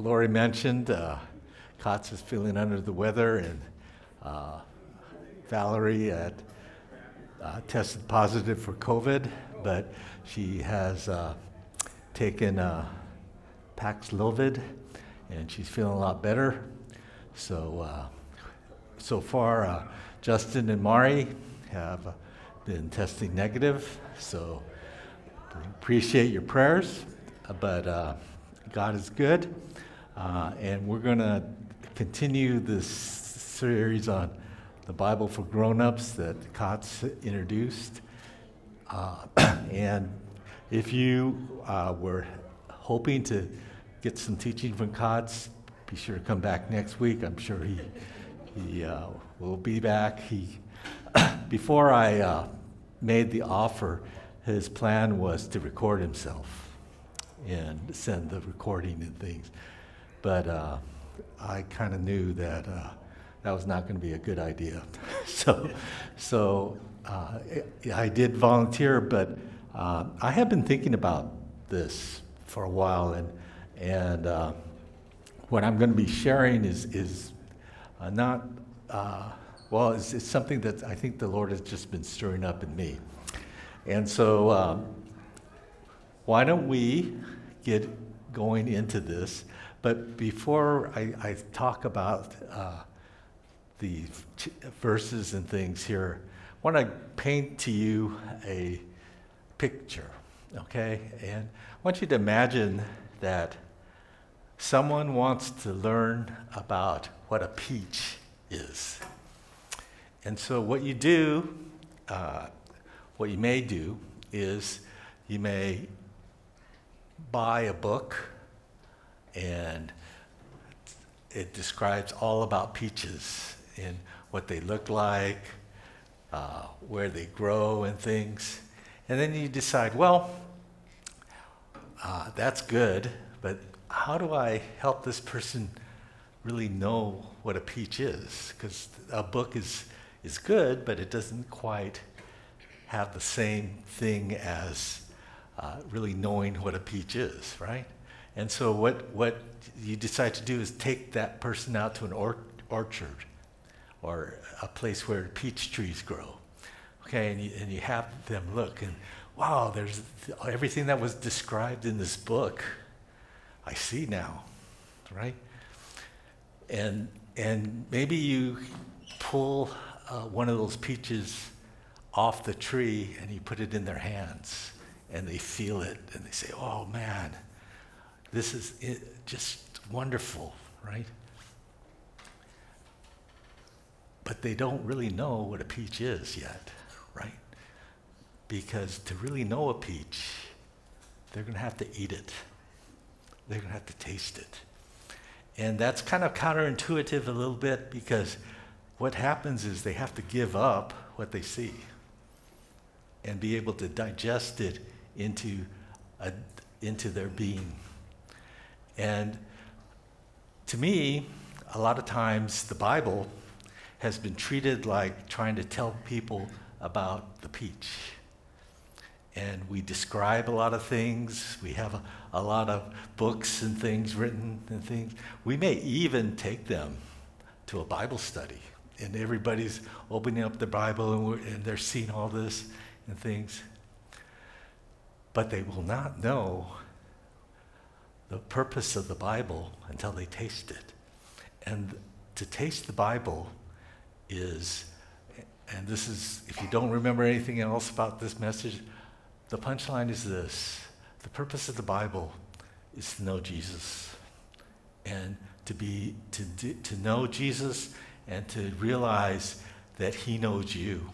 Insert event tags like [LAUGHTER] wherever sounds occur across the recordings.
Lori mentioned, uh, Kotz is feeling under the weather, and uh, Valerie had uh, tested positive for COVID, but she has uh, taken uh, Paxlovid, and she's feeling a lot better. So, uh, so far, uh, Justin and Mari have been testing negative. So, appreciate your prayers, but God is good. Uh, and we're going to continue this series on the Bible for grown-ups that Kotz introduced. Uh, [CLEARS THROAT] and if you uh, were hoping to get some teaching from Kotz, be sure to come back next week. I'm sure he, he uh, will be back. He, [CLEARS THROAT] before I uh, made the offer, his plan was to record himself and send the recording and things. But uh, I kind of knew that uh, that was not going to be a good idea. [LAUGHS] so so uh, I did volunteer, but uh, I have been thinking about this for a while, and, and uh, what I'm going to be sharing is, is uh, not, well, it's, it's something that I think the Lord has just been stirring up in me. And so, um, why don't we get going into this? But before I, I talk about uh, the verses and things here, I want to paint to you a picture, okay? And I want you to imagine that someone wants to learn about what a peach is. And so, what you do, uh, what you may do is you may buy a book and it describes all about peaches and what they look like, uh, where they grow, and things. And then you decide, well, uh, that's good, but how do I help this person really know what a peach is? Because a book is, is good, but it doesn't quite have the same thing as uh, really knowing what a peach is, right? And so what, what you decide to do is take that person out to an or- orchard or a place where peach trees grow. Okay, and you, and you have them look and wow, there's everything that was described in this book. I see now, right? And and maybe you pull uh, one of those peaches off the tree and you put it in their hands and they feel it and they say, oh man, this is just wonderful, right? But they don't really know what a peach is yet, right? Because to really know a peach, they're going to have to eat it. They're going to have to taste it. And that's kind of counterintuitive a little bit because what happens is they have to give up what they see and be able to digest it into, a, into their being. And to me, a lot of times the Bible has been treated like trying to tell people about the peach. And we describe a lot of things. We have a, a lot of books and things written and things. We may even take them to a Bible study. And everybody's opening up the Bible and, and they're seeing all this and things. But they will not know the purpose of the Bible until they taste it. And to taste the Bible is, and this is, if you don't remember anything else about this message, the punchline is this. The purpose of the Bible is to know Jesus. And to be to, to know Jesus and to realize that he knows you.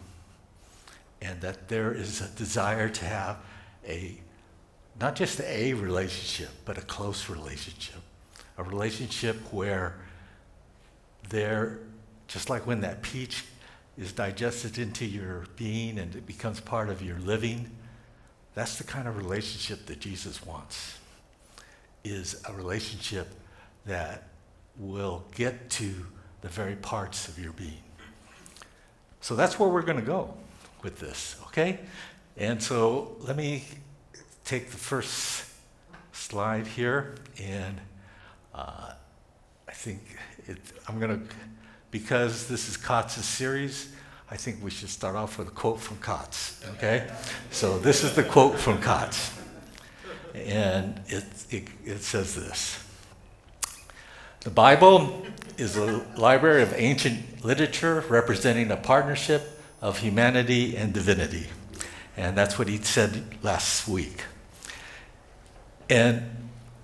And that there is a desire to have a not just a relationship, but a close relationship. A relationship where there, just like when that peach is digested into your being and it becomes part of your living, that's the kind of relationship that Jesus wants. Is a relationship that will get to the very parts of your being. So that's where we're going to go with this, okay? And so let me take the first slide here, and uh, I think it, I'm going to, because this is Kotz's series, I think we should start off with a quote from Kotz, okay? So this is the quote from Kotz, and it, it, it says this. The Bible is a library of ancient literature representing a partnership of humanity and divinity. And that's what he said last week. And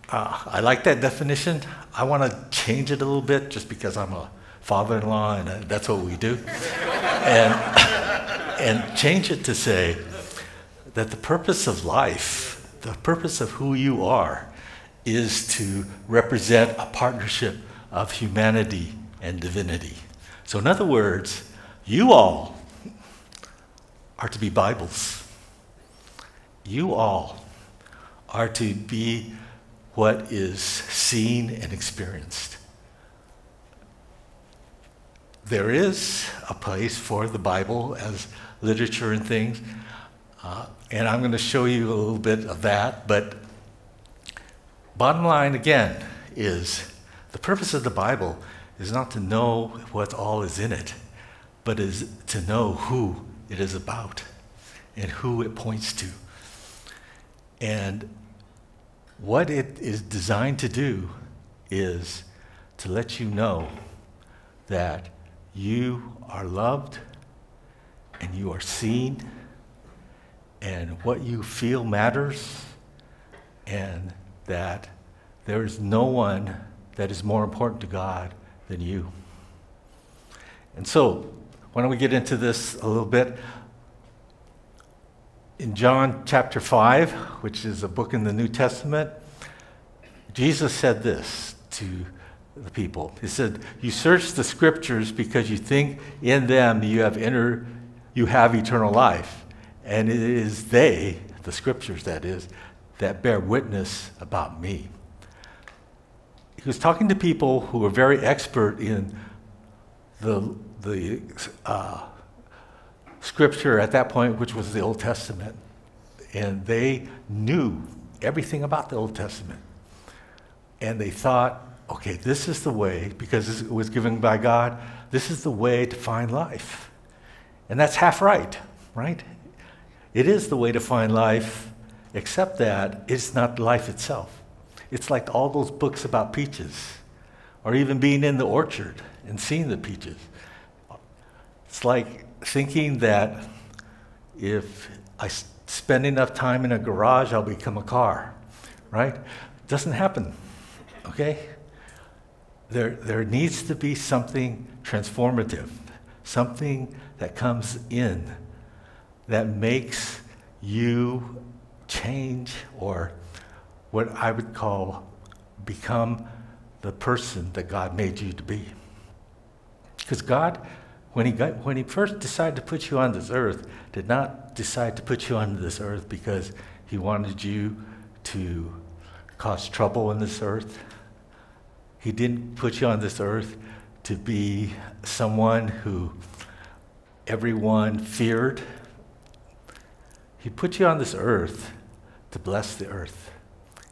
uh, I like that definition. I want to change it a little bit just because I'm a father in law and uh, that's what we do. and, [COUGHS] and change it to say that the purpose of life, the purpose of who you are, is to represent a partnership of humanity and divinity. So, in other words, you all are to be Bibles. You all are to be what is seen and experienced. There is a place for the Bible as literature and things, uh, and I'm going to show you a little bit of that, but Bottom line, again, is the purpose of the Bible is not to know what all is in it, but is to know who it is about and who it points to. And what it is designed to do is to let you know that you are loved and you are seen and what you feel matters and that there is no one that is more important to God than you. And so, why don't we get into this a little bit? In John chapter 5, which is a book in the New Testament, Jesus said this to the people. He said, You search the scriptures because you think in them you have inner, you have eternal life. And it is they, the scriptures that is, that bear witness about me. He was talking to people who were very expert in the, the uh, scripture at that point, which was the Old Testament. And they knew everything about the Old Testament. And they thought, okay, this is the way, because it was given by God, this is the way to find life. And that's half right, right? It is the way to find life except that it's not life itself. It's like all those books about peaches, or even being in the orchard and seeing the peaches. It's like thinking that if I spend enough time in a garage, I'll become a car, right? Doesn't happen, okay? There, there needs to be something transformative, something that comes in that makes you change or what I would call become the person that God made you to be. Because God, when he, got, when he first decided to put you on this earth, did not decide to put you on this earth because he wanted you to cause trouble in this earth. He didn't put you on this earth to be someone who everyone feared. He put you on this earth to bless the earth.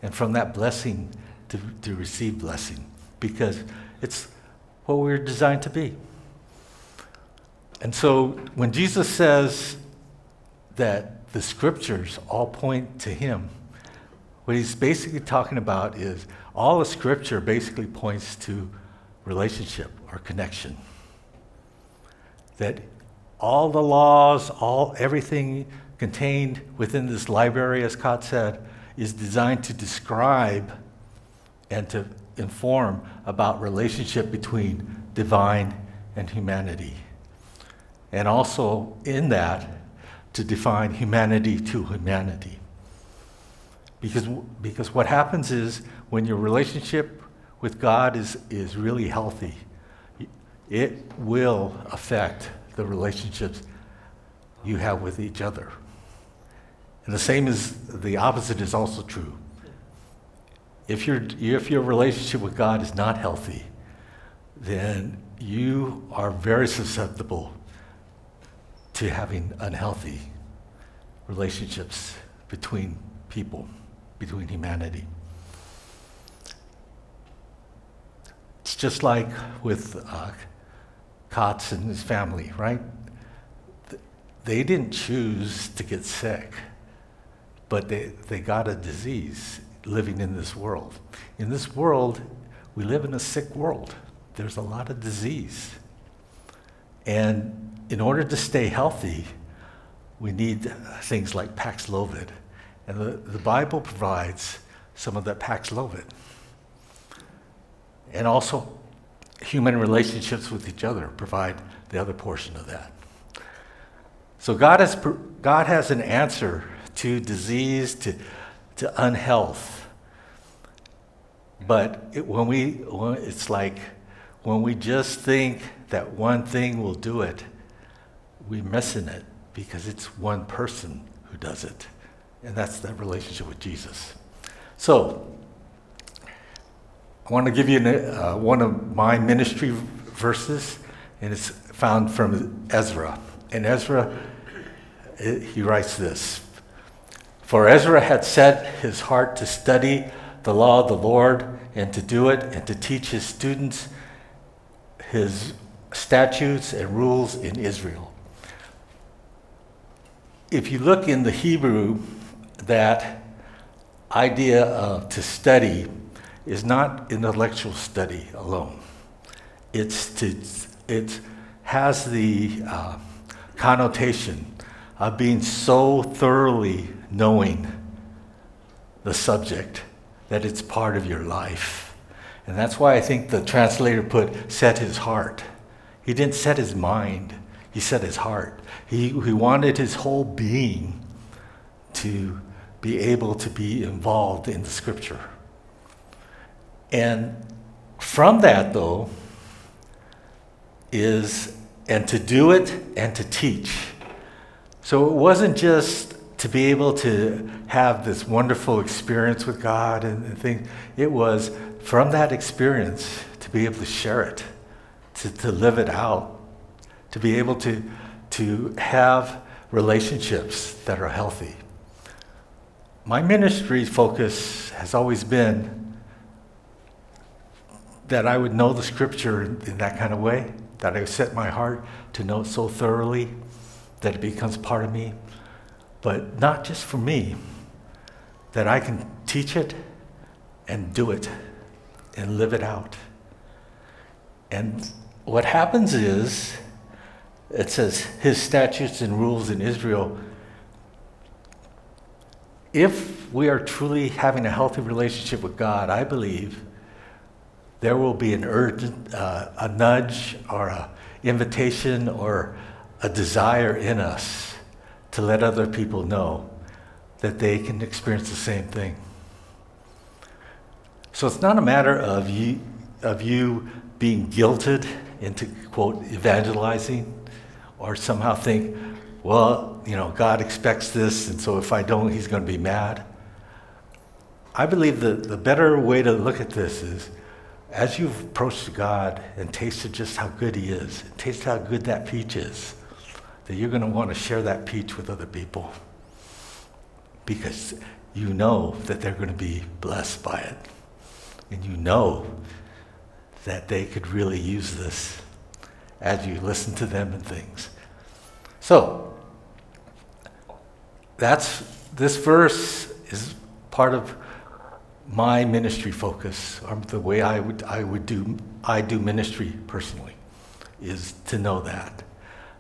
And from that blessing, to, to receive blessing. Because it's what we're designed to be. And so when Jesus says that the scriptures all point to him, what he's basically talking about is all the scripture basically points to relationship or connection. That all the laws, all everything contained within this library, as Kotz said, is designed to describe and to inform about relationship between divine and humanity. And also in that, to define humanity to humanity. Because, because what happens is when your relationship with God is, is really healthy, it will affect the relationships you have with each other. And the same is the opposite is also true. If, your if your relationship with God is not healthy, then you are very susceptible to having unhealthy relationships between people, between humanity. It's just like with uh, and his family, right? They didn't choose to get sick, but they, they got a disease living in this world. In this world, we live in a sick world. There's a lot of disease. And in order to stay healthy, we need things like Paxlovid. And the, the Bible provides some of that Paxlovid. And also, human relationships with each other provide the other portion of that. So God has, God has an answer to disease, to, to unhealth. But it, when we, when it's like when we just think that one thing will do it, we're missing it because it's one person who does it. And that's that relationship with Jesus. So, I want to give you uh, one of my ministry verses, and it's found from Ezra. In Ezra, it, he writes this For Ezra had set his heart to study the law of the Lord and to do it and to teach his students his statutes and rules in Israel. If you look in the Hebrew, that idea of to study is not intellectual study alone. It's to, it has the uh, connotation of being so thoroughly knowing the subject that it's part of your life. And that's why I think the translator put set his heart. He didn't set his mind, he set his heart. He, he wanted his whole being to be able to be involved in the scripture. And from that, though, is and to do it and to teach. So it wasn't just to be able to have this wonderful experience with God and, and things, it was from that experience to be able to share it, to, to live it out, to be able to, to have relationships that are healthy. My ministry focus has always been that I would know the scripture in that kind of way, that I set my heart to know it so thoroughly that it becomes part of me, but not just for me, that I can teach it and do it and live it out. And what happens is, it says, his statutes and rules in Israel. If we are truly having a healthy relationship with God, I believe there will be an urgent, uh, a nudge or an invitation or a desire in us to let other people know that they can experience the same thing. So it's not a matter of you, of you being guilted into, quote, evangelizing or somehow think, well, you know, God expects this, and so if I don't, he's going to be mad. I believe that the better way to look at this is as you've approached God and tasted just how good he is, tasted how good that peach is, that you're going to want to share that peach with other people because you know that they're going to be blessed by it and you know that they could really use this as you listen to them and things. So, that's this verse is part of my ministry focus, or the way I would I would do I do ministry personally, is to know that,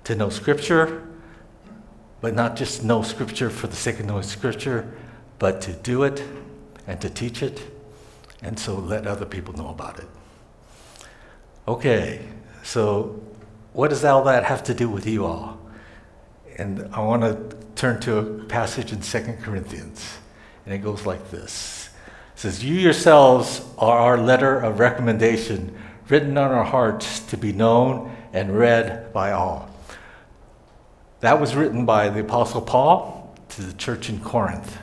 to know Scripture, but not just know Scripture for the sake of knowing Scripture, but to do it and to teach it and so let other people know about it. Okay, so what does all that have to do with you all? And I want to turn to a passage in 2 Corinthians, and it goes like this. It says, You yourselves are our letter of recommendation, written on our hearts to be known and read by all. That was written by the Apostle Paul to the church in Corinth.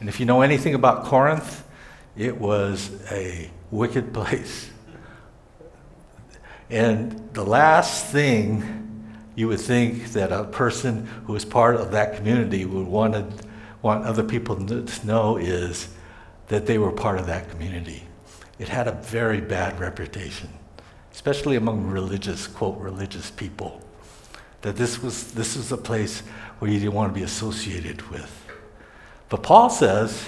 And if you know anything about Corinth, it was a wicked [LAUGHS] place. And the last thing you would think that a person who is part of that community would want, to, want other people to know is that they were part of that community. It had a very bad reputation. especially among religious, quote, religious people, that this was, this was a place where you didn't want to be associated with. But Paul says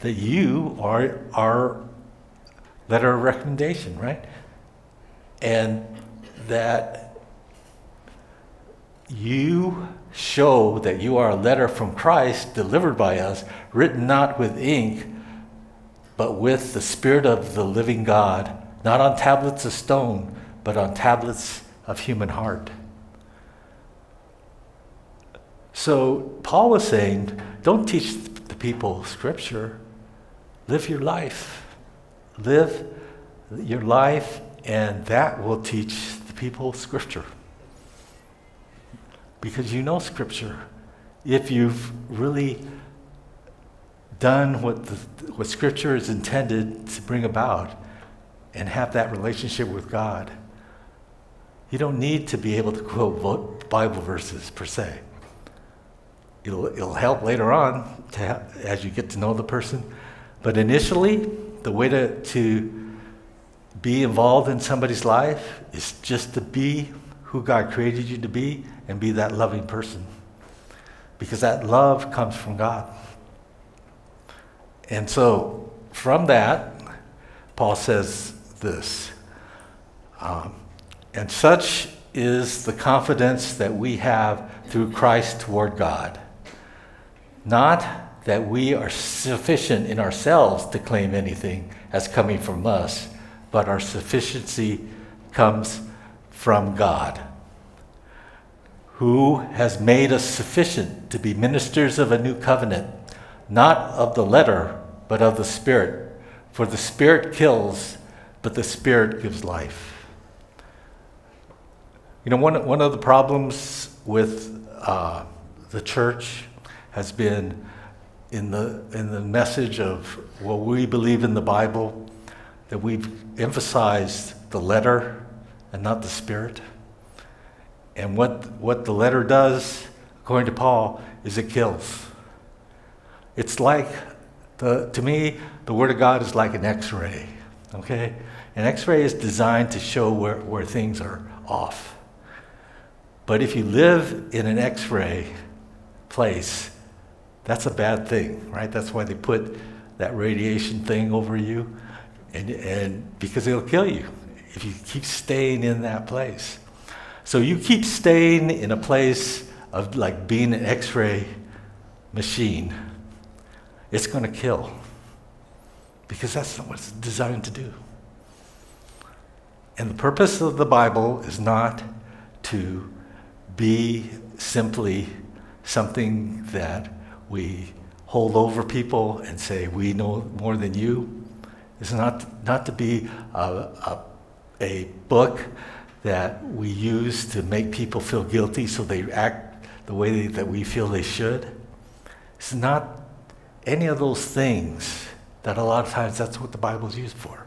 that you are our letter of recommendation, right? And that you show that you are a letter from Christ delivered by us, written not with ink, but with the Spirit of the living God, not on tablets of stone, but on tablets of human heart. So Paul was saying, don't teach the people scripture, live your life. Live your life, and that will teach the people scripture. Because you know scripture. If you've really done what, the, what scripture is intended to bring about and have that relationship with God, you don't need to be able to quote Bible verses per se. It'll, it'll help later on to as you get to know the person. But initially, the way to, to be involved in somebody's life is just to be who God created you to be and be that loving person. Because that love comes from God. And so, from that, Paul says this um, And such is the confidence that we have through Christ toward God. Not that we are sufficient in ourselves to claim anything as coming from us, but our sufficiency comes from God, who has made us sufficient to be ministers of a new covenant, not of the letter, but of the Spirit. For the Spirit kills, but the Spirit gives life. You know, one, one of the problems with uh, the church has been in the, in the message of what we believe in the Bible, that we've emphasized the letter and not the spirit. And what, what the letter does, according to Paul, is it kills. It's like, the, to me, the Word of God is like an x ray, okay? An x ray is designed to show where, where things are off. But if you live in an x ray place, that's a bad thing, right? That's why they put that radiation thing over you, and, and because it'll kill you if you keep staying in that place. So you keep staying in a place of like being an x ray machine, it's going to kill because that's not what it's designed to do. And the purpose of the Bible is not to be simply something that we hold over people and say, we know more than you. It's not, not to be a, a, a book that we use to make people feel guilty so they act the way that we feel they should. It's not any of those things that a lot of times that's what the Bible is used for.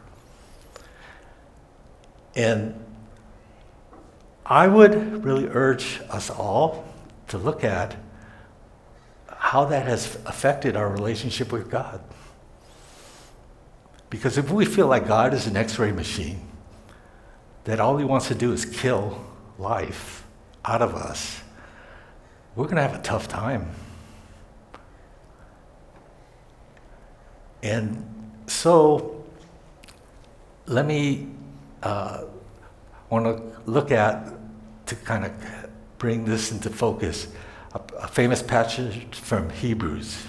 And I would really urge us all to look at how that has affected our relationship with God. Because if we feel like God is an x ray machine, that all he wants to do is kill life out of us, we're going to have a tough time. And so, let me uh, want to look at to kind of bring this into focus a, a famous passage from Hebrews.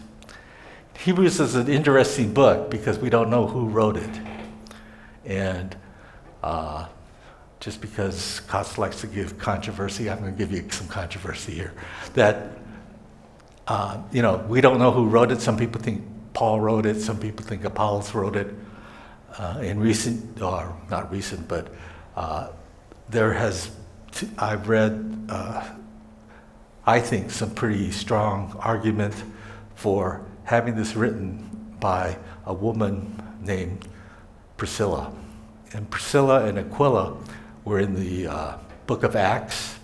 Hebrews is an interesting book because we don't know who wrote it. And uh, just because Kotz likes to give controversy, I'm going to give you some controversy here. That, uh, you know, we don't know who wrote it. Some people think Paul wrote it, some people think Apollos wrote it. Uh, in recent, or not recent, but uh, there has, t- I've read uh, I think, some pretty strong argument for having this written by a woman named Priscilla. And Priscilla and Aquila were in the uh, book of Acts,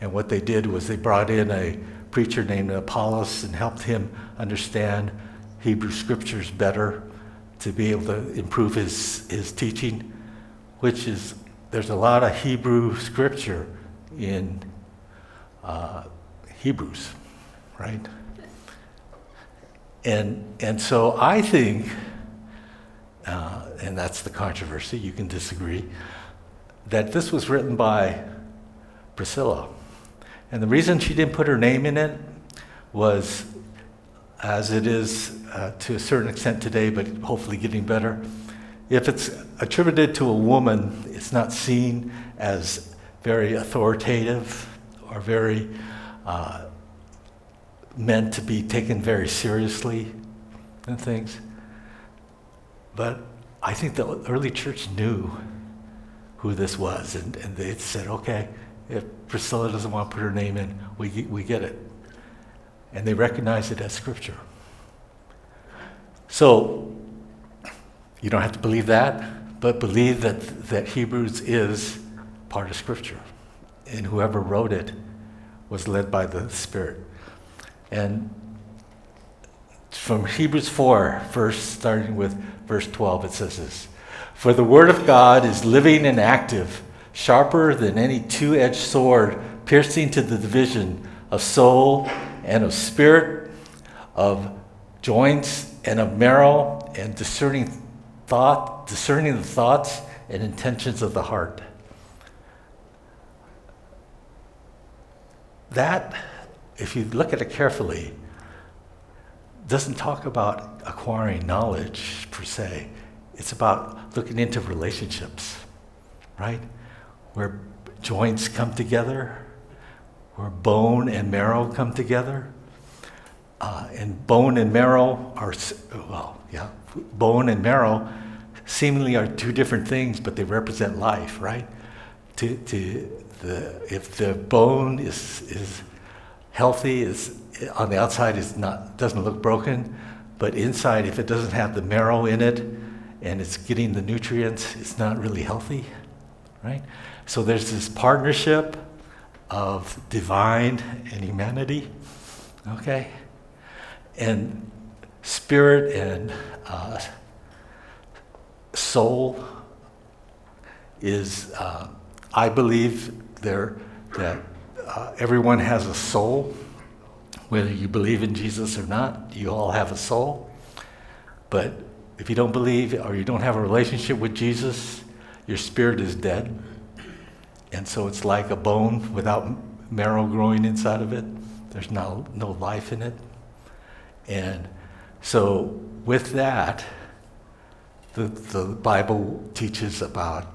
and what they did was they brought in a preacher named Apollos and helped him understand Hebrew scriptures better to be able to improve his, his teaching, which is there's a lot of Hebrew scripture in uh, Hebrews, right? And, and so I think, uh, and that's the controversy, you can disagree, that this was written by Priscilla. And the reason she didn't put her name in it was, as it is uh, to a certain extent today, but hopefully getting better, if it's attributed to a woman, it's not seen as very authoritative or very uh, meant to be taken very seriously and things. But I think the early church knew who this was, and, and they said, okay, if Priscilla doesn't want to put her name in, we, we get it. And they recognize it as scripture. So, you don't have to believe that, but believe that, that Hebrews is part of scripture. And whoever wrote it was led by the Spirit. And from Hebrews 4, verse starting with verse 12, it says this For the word of God is living and active, sharper than any two edged sword, piercing to the division of soul and of spirit, of joints and of marrow, and discerning thought, discerning the thoughts and intentions of the heart. That, if you look at it carefully, doesn't talk about acquiring knowledge per se. It's about looking into relationships, right? Where joints come together, where bone and marrow come together. Uh, and bone and marrow are, well, yeah, bone and marrow seemingly are two different things, but they represent life, right? To, to the, if the bone is, is healthy, is on the outside is not, doesn't look broken, but inside, if it doesn't have the marrow in it and it's getting the nutrients, it's not really healthy, right? So there's this partnership of divine and humanity, okay? And spirit and uh, soul is, uh, I believe, there that uh, everyone has a soul, whether you believe in Jesus or not. You all have a soul, but if you don't believe or you don't have a relationship with Jesus, your spirit is dead, and so it's like a bone without marrow growing inside of it. There's no no life in it, and so with that, the the Bible teaches about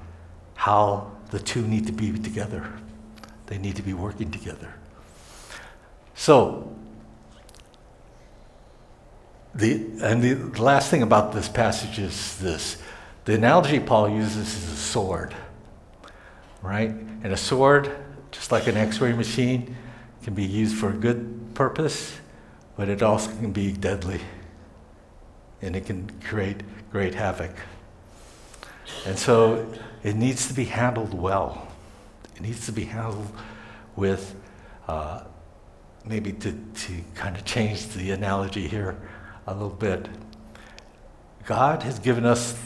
how the two need to be together. They need to be working together. So, the, and the, last thing about this passage is this the analogy Paul uses is a sword, right? And a sword, just like an x ray machine, can be used for a good purpose, but it also can be deadly. And it can create great havoc. And so it needs to be handled well. It needs to be handled with uh, maybe to, to kind of change the analogy here a little bit. God has given us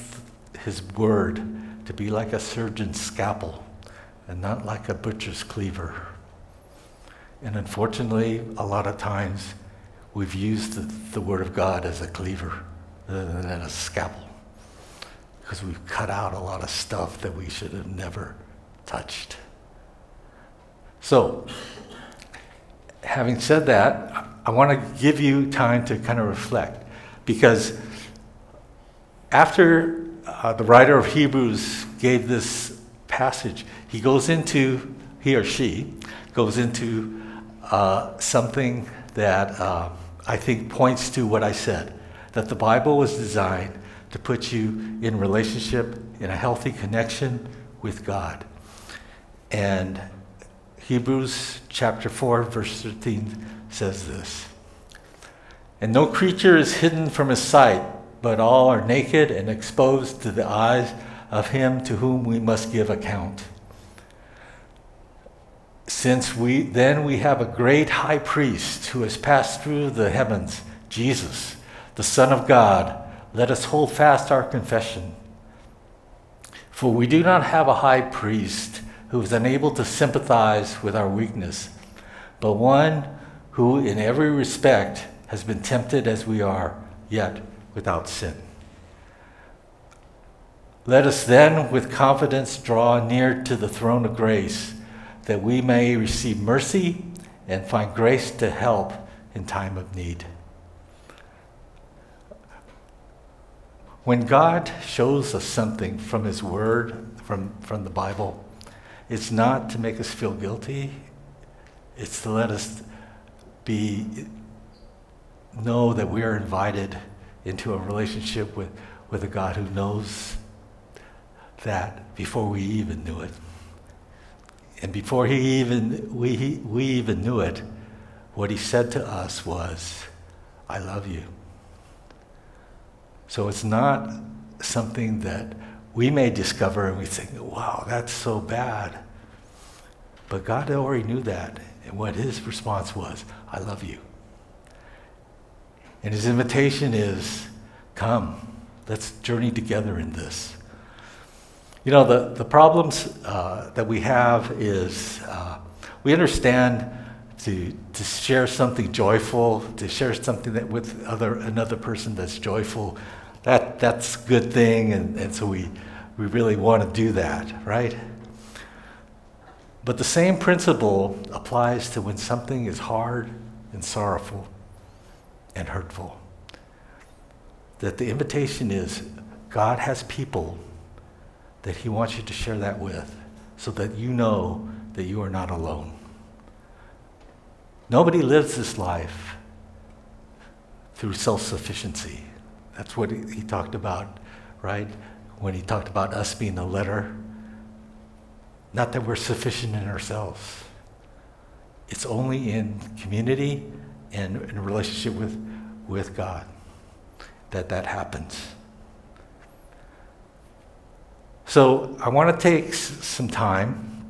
His word to be like a surgeon's scalpel and not like a butcher's cleaver. And unfortunately, a lot of times we've used the, the word of God as a cleaver rather than a scalpel because we've cut out a lot of stuff that we should have never touched. So, having said that, I want to give you time to kind of reflect because after uh, the writer of Hebrews gave this passage, he goes into, he or she goes into uh, something that uh, I think points to what I said that the Bible was designed to put you in relationship, in a healthy connection with God. And Hebrews chapter 4, verse 13 says this And no creature is hidden from his sight, but all are naked and exposed to the eyes of him to whom we must give account. Since we then we have a great high priest who has passed through the heavens, Jesus, the Son of God let us hold fast our confession. For we do not have a high priest who is unable to sympathize with our weakness, but one who, in every respect, has been tempted as we are, yet without sin. Let us then, with confidence, draw near to the throne of grace, that we may receive mercy and find grace to help in time of need. When God shows us something from His Word, from, from the Bible, it's not to make us feel guilty, it's to let us be know that we are invited into a relationship with, with a God who knows that before we even knew it. And before he even we, we even knew it, what he said to us was, I love you. So it's not something that we may discover and we think, wow, that's so bad. But God already knew that. And what his response was, I love you. And his invitation is, come, let's journey together in this. You know, the, the problems uh, that we have is uh, we understand to, to share something joyful, to share something that with other, another person that's joyful, that, that's a good thing, and, and so we, we really want to do that, right? But the same principle applies to when something is hard and sorrowful and hurtful. That the invitation is God has people that He wants you to share that with so that you know that you are not alone. Nobody lives this life through self sufficiency. That's what he, talked about, right? When he talked about us being a letter. Not that we're sufficient in ourselves. It's only in community and in relationship with, with God that that happens. So I want to take s- some time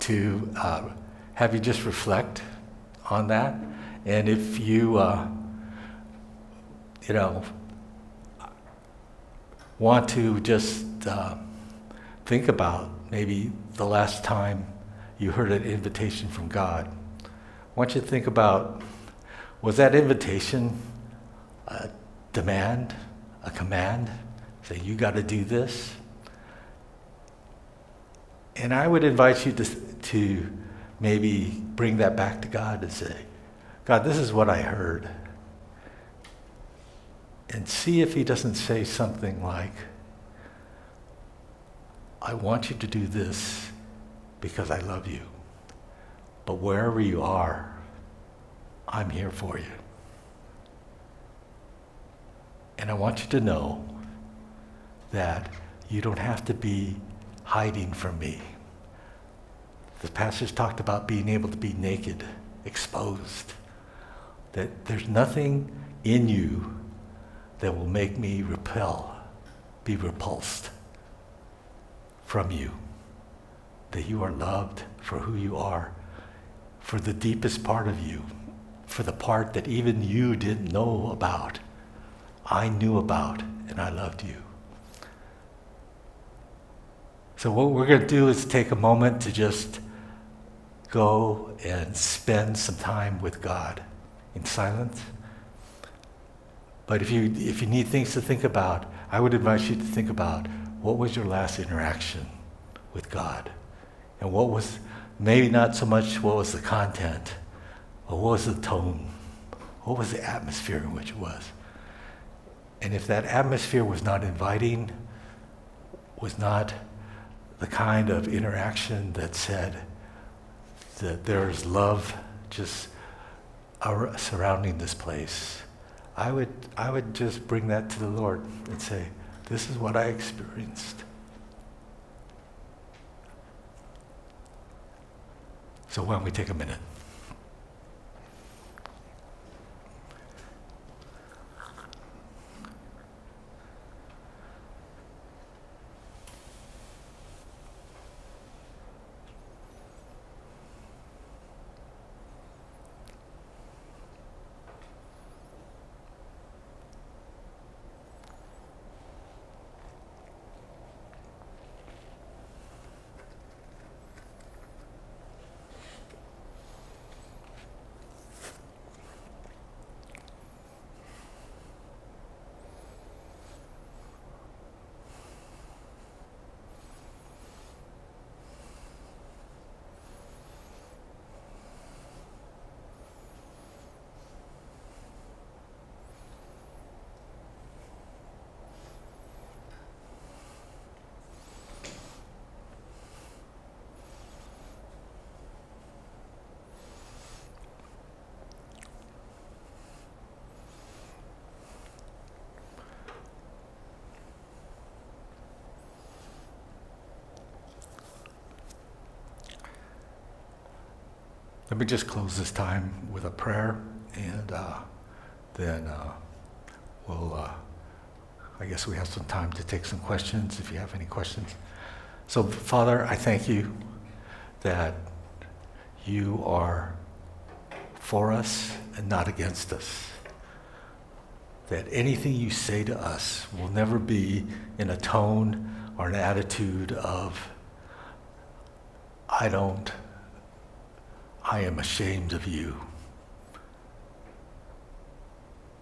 to uh, have you just reflect on that. And if you, uh, you know, want to just uh, think about maybe the last time you heard an invitation from God, I want you to think about was that invitation a demand, a command? Say, you got to do this? And I would invite you to, to maybe bring that back to God and say, God, this is what I heard and see if he doesn't say something like, I want you to do this because I love you. But wherever you are, I'm here for you. And I want you to know that you don't have to be hiding from me. The passage talked about being able to be naked, exposed. That there's nothing in you that will make me repel, be repulsed from you. That you are loved for who you are, for the deepest part of you, for the part that even you didn't know about. I knew about, and I loved you. So, what we're going to do is take a moment to just go and spend some time with God in silence. But if you, if you need things to think about, I would advise you to think about what was your last interaction with God? And what was, maybe not so much what was the content, but what was the tone? What was the atmosphere in which it was? And if that atmosphere was not inviting, was not the kind of interaction that said that there is love just surrounding this place, I would, I would just bring that to the Lord and say, This is what I experienced. So why don't we take a minute? Let me just close this time with a prayer, and uh, then uh, we'll, uh, I guess we have some time to take some questions if you have any questions. So, Father, I thank you that you are for us and not against us. That anything you say to us will never be in a tone or an attitude of, I don't, I am ashamed of you.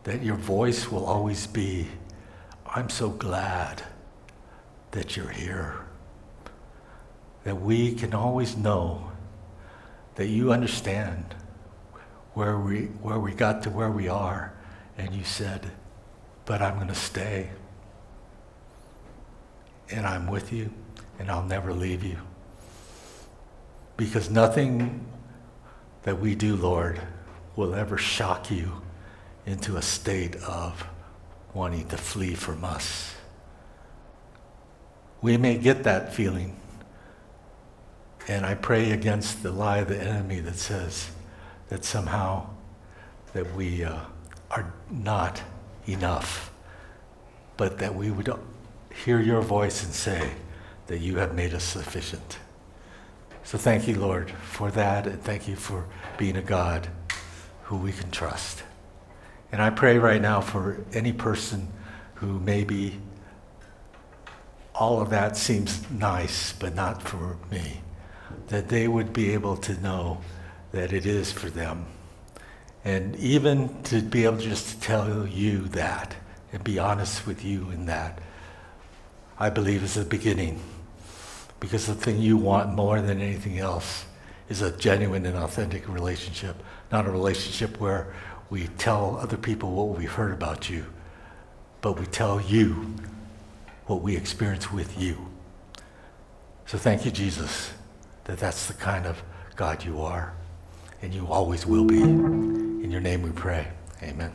That your voice will always be, I'm so glad that you're here. That we can always know that you understand where we, where we got to where we are, and you said, But I'm going to stay. And I'm with you, and I'll never leave you. Because nothing that we do, Lord, will ever shock you into a state of wanting to flee from us. We may get that feeling. And I pray against the lie of the enemy that says that somehow that we uh, are not enough, but that we would hear your voice and say that you have made us sufficient. So thank you, Lord, for that, and thank you for being a God who we can trust. And I pray right now for any person who maybe all of that seems nice, but not for me, that they would be able to know that it is for them. And even to be able just to tell you that and be honest with you in that, I believe is the beginning. Because the thing you want more than anything else is a genuine and authentic relationship, not a relationship where we tell other people what we've heard about you, but we tell you what we experience with you. So thank you, Jesus, that that's the kind of God you are, and you always will be. In your name we pray. Amen.